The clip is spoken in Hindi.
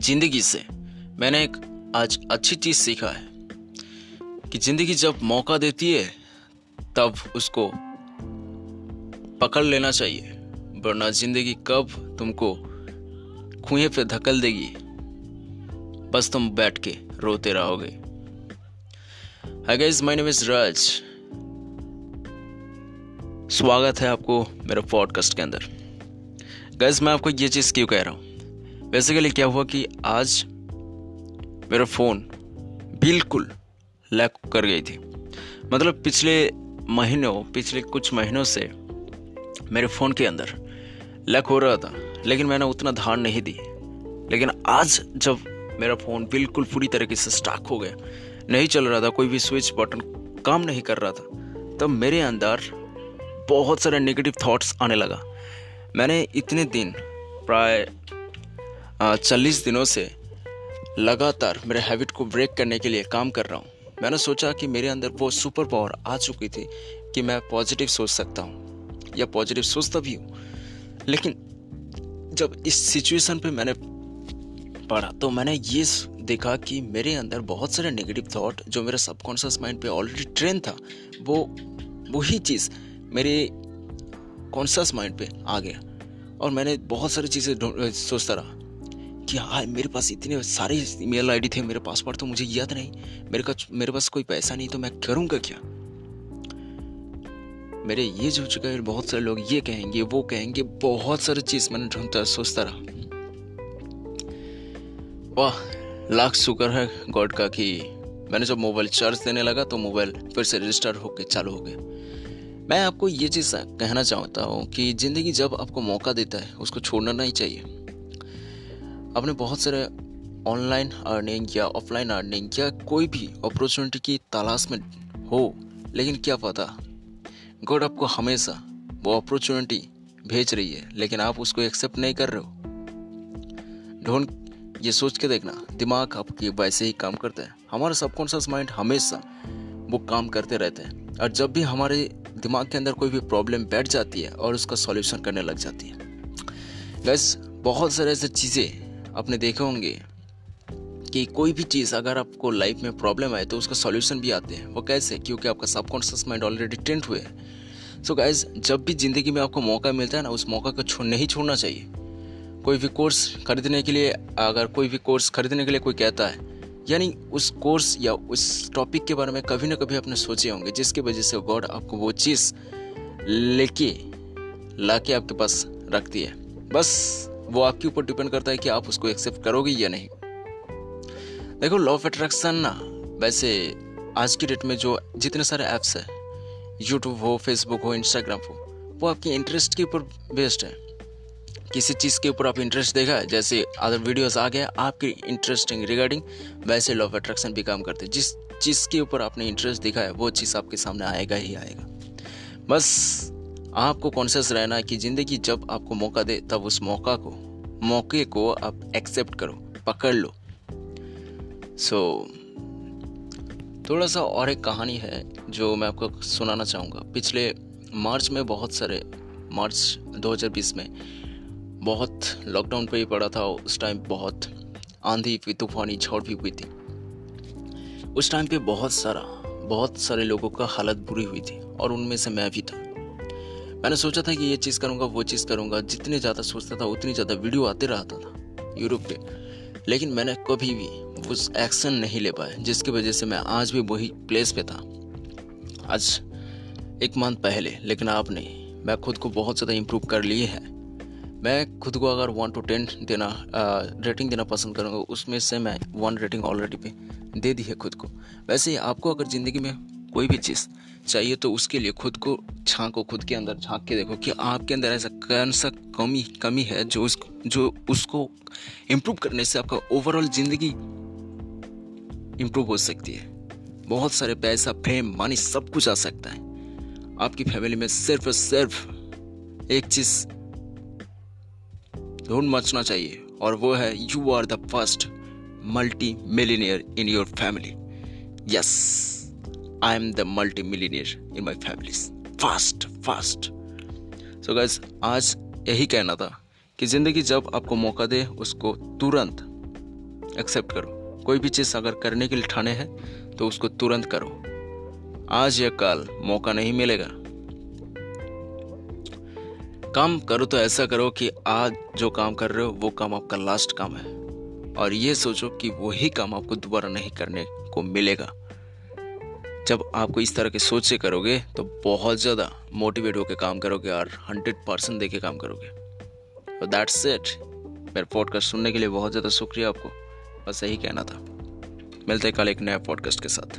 ज़िंदगी से मैंने एक आज अच्छी चीज़ सीखा है कि ज़िंदगी जब मौका देती है, तब उसको पकड़ लेना चाहिए, वरना ज़िंदगी कब तुमको कुएँ पे धकल देगी। बस तुम बैठ के रोते रहोगे। Hi my name is Raj स्वागत है आपको मेरे पॉडकास्ट के अंदर। गाइस मैं आपको ये चीज़ क्यों कह रहा हूँ? बेसिकली क्या हुआ कि आज मेरा फ़ोन बिल्कुल लैक कर गई थी। मतलब पिछले महीनों, पिछले कुछ महीनों से मेरे फ़ोन के अंदर लैक हो रहा था, लेकिन मैंने उतना ध्यान नहीं दी। लेकिन आज जब मेरा फ़ोन बिल्कुल पूरी तरीके से स्टाक हो गया, नहीं चल रहा था, कोई भी स्विच बटन काम नहीं कर रहा था, तब मेरे अंदर बहुत सारे नेगेटिव थॉट्स आने लगा। मैंने इतने दिन प्राय चालीस दिनों से लगातार मेरे हैबिट को ब्रेक करने के लिए काम कर रहा हूँ। मैंने सोचा कि मेरे अंदर वो सुपर पावर आ चुकी थी कि मैं पॉजिटिव सोच सकता हूँ, या पॉजिटिव सोचता भी हूँ। लेकिन जब इस सिचुएशन पे मैंने पढ़ा तो मैंने ये देखा कि मेरे अंदर बहुत सारे नेगेटिव थॉट जो मेरे सबकॉन्शियस माइंड पे ऑलरेडी ट्रेन था, वो, वही चीज़ मेरे कॉन्शियस माइंड पे आ गया। और मैंने बहुत सारी चीज़ें सोचता रहा। कि हाँ मेरे पास इतने सारे ईमेल आईडी थे, मेरे पासवर्ड तो मुझे याद नहीं। मेरे का, मेरे पास कोई पैसा नहीं तो मैं करूँगा क्या? मेरे ये जो चुका है, बहुत सारे लोग ये कहेंगे, वो कहेंगे, बहुत सारी चीज़ मैंने ढूंढता, सोचता रहा। वाह, लाख शुक्र है गॉड का कि मैंने जब मोबाइल चार्ज देने लगा तो मोबाइल फिर से रजिस्टर होकर चालू हो गया। मैं आपको ये चीज़ कहना चाहता हूँ कि ज़िंदगी जब आपको मौका देता है, उसको छोड़ना नहीं चाहिए। आपने बहुत सारे ऑनलाइन अर्निंग या ऑफलाइन अर्निंग या कोई भी अपॉर्चुनिटी की तलाश में हो, लेकिन क्या पता? गॉड आपको हमेशा वो अपॉर्चुनिटी भेज रही है, लेकिन आप उसको एक्सेप्ट नहीं कर रहे हो। ढूंढ ये सोच के देखना, दिमाग आपकी वैसे ही काम करता है। हमारा सबकॉन्शियस माइंड हमेशा वो काम करते रहते हैं, और जब भी हमारे दिमाग के अंदर कोई भी प्रॉब्लम बैठ जाती है और उसका सॉल्यूशन करने लग जाती है। गैस बहुत सारे ऐसे चीज़ें आपने देखे होंगे कि कोई भी चीज़ अगर आपको लाइफ में प्रॉब्लम आए तो उसका सॉल्यूशन भी आते हैं। वो कैसे? क्योंकि आपका सबकॉन्शियस माइंड ऑलरेडी टेंट हुए हैं। सो गाइज़ जब भी ज़िंदगी में आपको मौका मिलता है ना, उस मौका को छोड़ नहीं छोड़ना चाहिए। कोई भी कोर्स खरीदने के लिए, अगर कोई भी कोर्स खरीदने के लिए कोई कहता है, यानी उस कोर्स या उस टॉपिक के बारे में कभी ना कभी आपने सोचे होंगे, जिसकी वजह से गॉड आपको वो चीज़ लेके ला के आपके पास रखती है। बस। वो आपके ऊपर डिपेंड करता है कि आप उसको एक्सेप्ट करोगे या नहीं। देखो लॉ ऑफ़ अट्रैक्शन ना, वैसे आज की डेट में जो जितने सारे ऐप्स है यूट्यूब हो फेसबुक हो इंस्टाग्राम हो, वो आपके इंटरेस्ट के ऊपर बेस्ड है। किसी चीज़ के ऊपर आप इंटरेस्ट देखा, जैसे अदर वीडियोस आ गया आपके इंटरेस्टिंग रिगार्डिंग वैसे लॉ ऑफ़ अट्रैक्शन भी काम करते हैं। जिस चीज़ के ऊपर आपने इंटरेस्ट दिखा है, वो चीज़ आपके सामने आएगा ही आएगा। बस आपको कॉन्शियस रहना है कि ज़िंदगी जब आपको मौका दे तब उस मौका को मौके को आप एक्सेप्ट करो पकड़ लो। सो so, थोड़ा सा और एक कहानी है जो मैं आपको सुनाना चाहूँगा। पिछले मार्च में बहुत सारे मार्च 2020 में बहुत लॉकडाउन पे ही पड़ा था उस टाइम बहुत आंधी भी तूफानी झड़ भी हुई थी। उस टाइम पे बहुत सारा बहुत सारे लोगों का हालत बुरी हुई थी और उनमें से मैं भी था। मैंने सोचा था कि ये चीज़ करूँगा वो चीज़ करूँगा। जितने ज़्यादा सोचता था उतनी ज़्यादा वीडियो आते रहता था यूट्यूब पे। लेकिन मैंने कभी भी उस एक्शन नहीं ले पाया जिसकी वजह से मैं आज भी वही प्लेस पे था। आज एक मंथ पहले लेकिन आपने मैं खुद को बहुत ज़्यादा इम्प्रूव कर लिए है। मैं खुद को अगर वन टू टेन देना आ, रेटिंग देना पसंद करूँगा उसमें से मैं वन रेटिंग ऑलरेडी पे दे दी है खुद को। वैसे ही आपको अगर ज़िंदगी में कोई भी चीज़ चाहिए तो उसके लिए खुद को झांको खुद के अंदर झाँक के देखो कि आपके अंदर ऐसा कौन सा कमी कमी है जो उस, जो उसको इम्प्रूव करने से आपका ओवरऑल ज़िंदगी इम्प्रूव हो सकती है। बहुत सारे पैसा फेम मनी सब कुछ आ सकता है। आपकी फैमिली में सिर्फ़ सिर्फ़ एक चीज़ ढूंढ मचना चाहिए और वो है you are the first multi millionaire in your family yes am the multi millionaire in my family fast fast so guys आज यही कहना था कि ज़िंदगी जब आपको मौका दे, उसको तुरंत एक्सेप्ट करो। कोई भी चीज़ अगर करने के लिए ठाने हैं तो उसको तुरंत करो। आज या कल मौका नहीं मिलेगा। काम करो तो ऐसा करो कि आज जो काम कर रहे हो, वो काम आपका लास्ट काम है। और ये सोचो कि वही काम आपको दोबारा नहीं करने को मिलेगा। जब आपको इस तरह के सोच से करोगे तो बहुत ज़्यादा मोटिवेट होकर काम करोगे और हंड्रेड परसेंट देके काम करोगे। तो दैट्स इट मेरे पॉडकास्ट सुनने के लिए बहुत ज़्यादा शुक्रिया आपको। बस यही कहना था। मिलते कल एक नया पॉडकास्ट के साथ।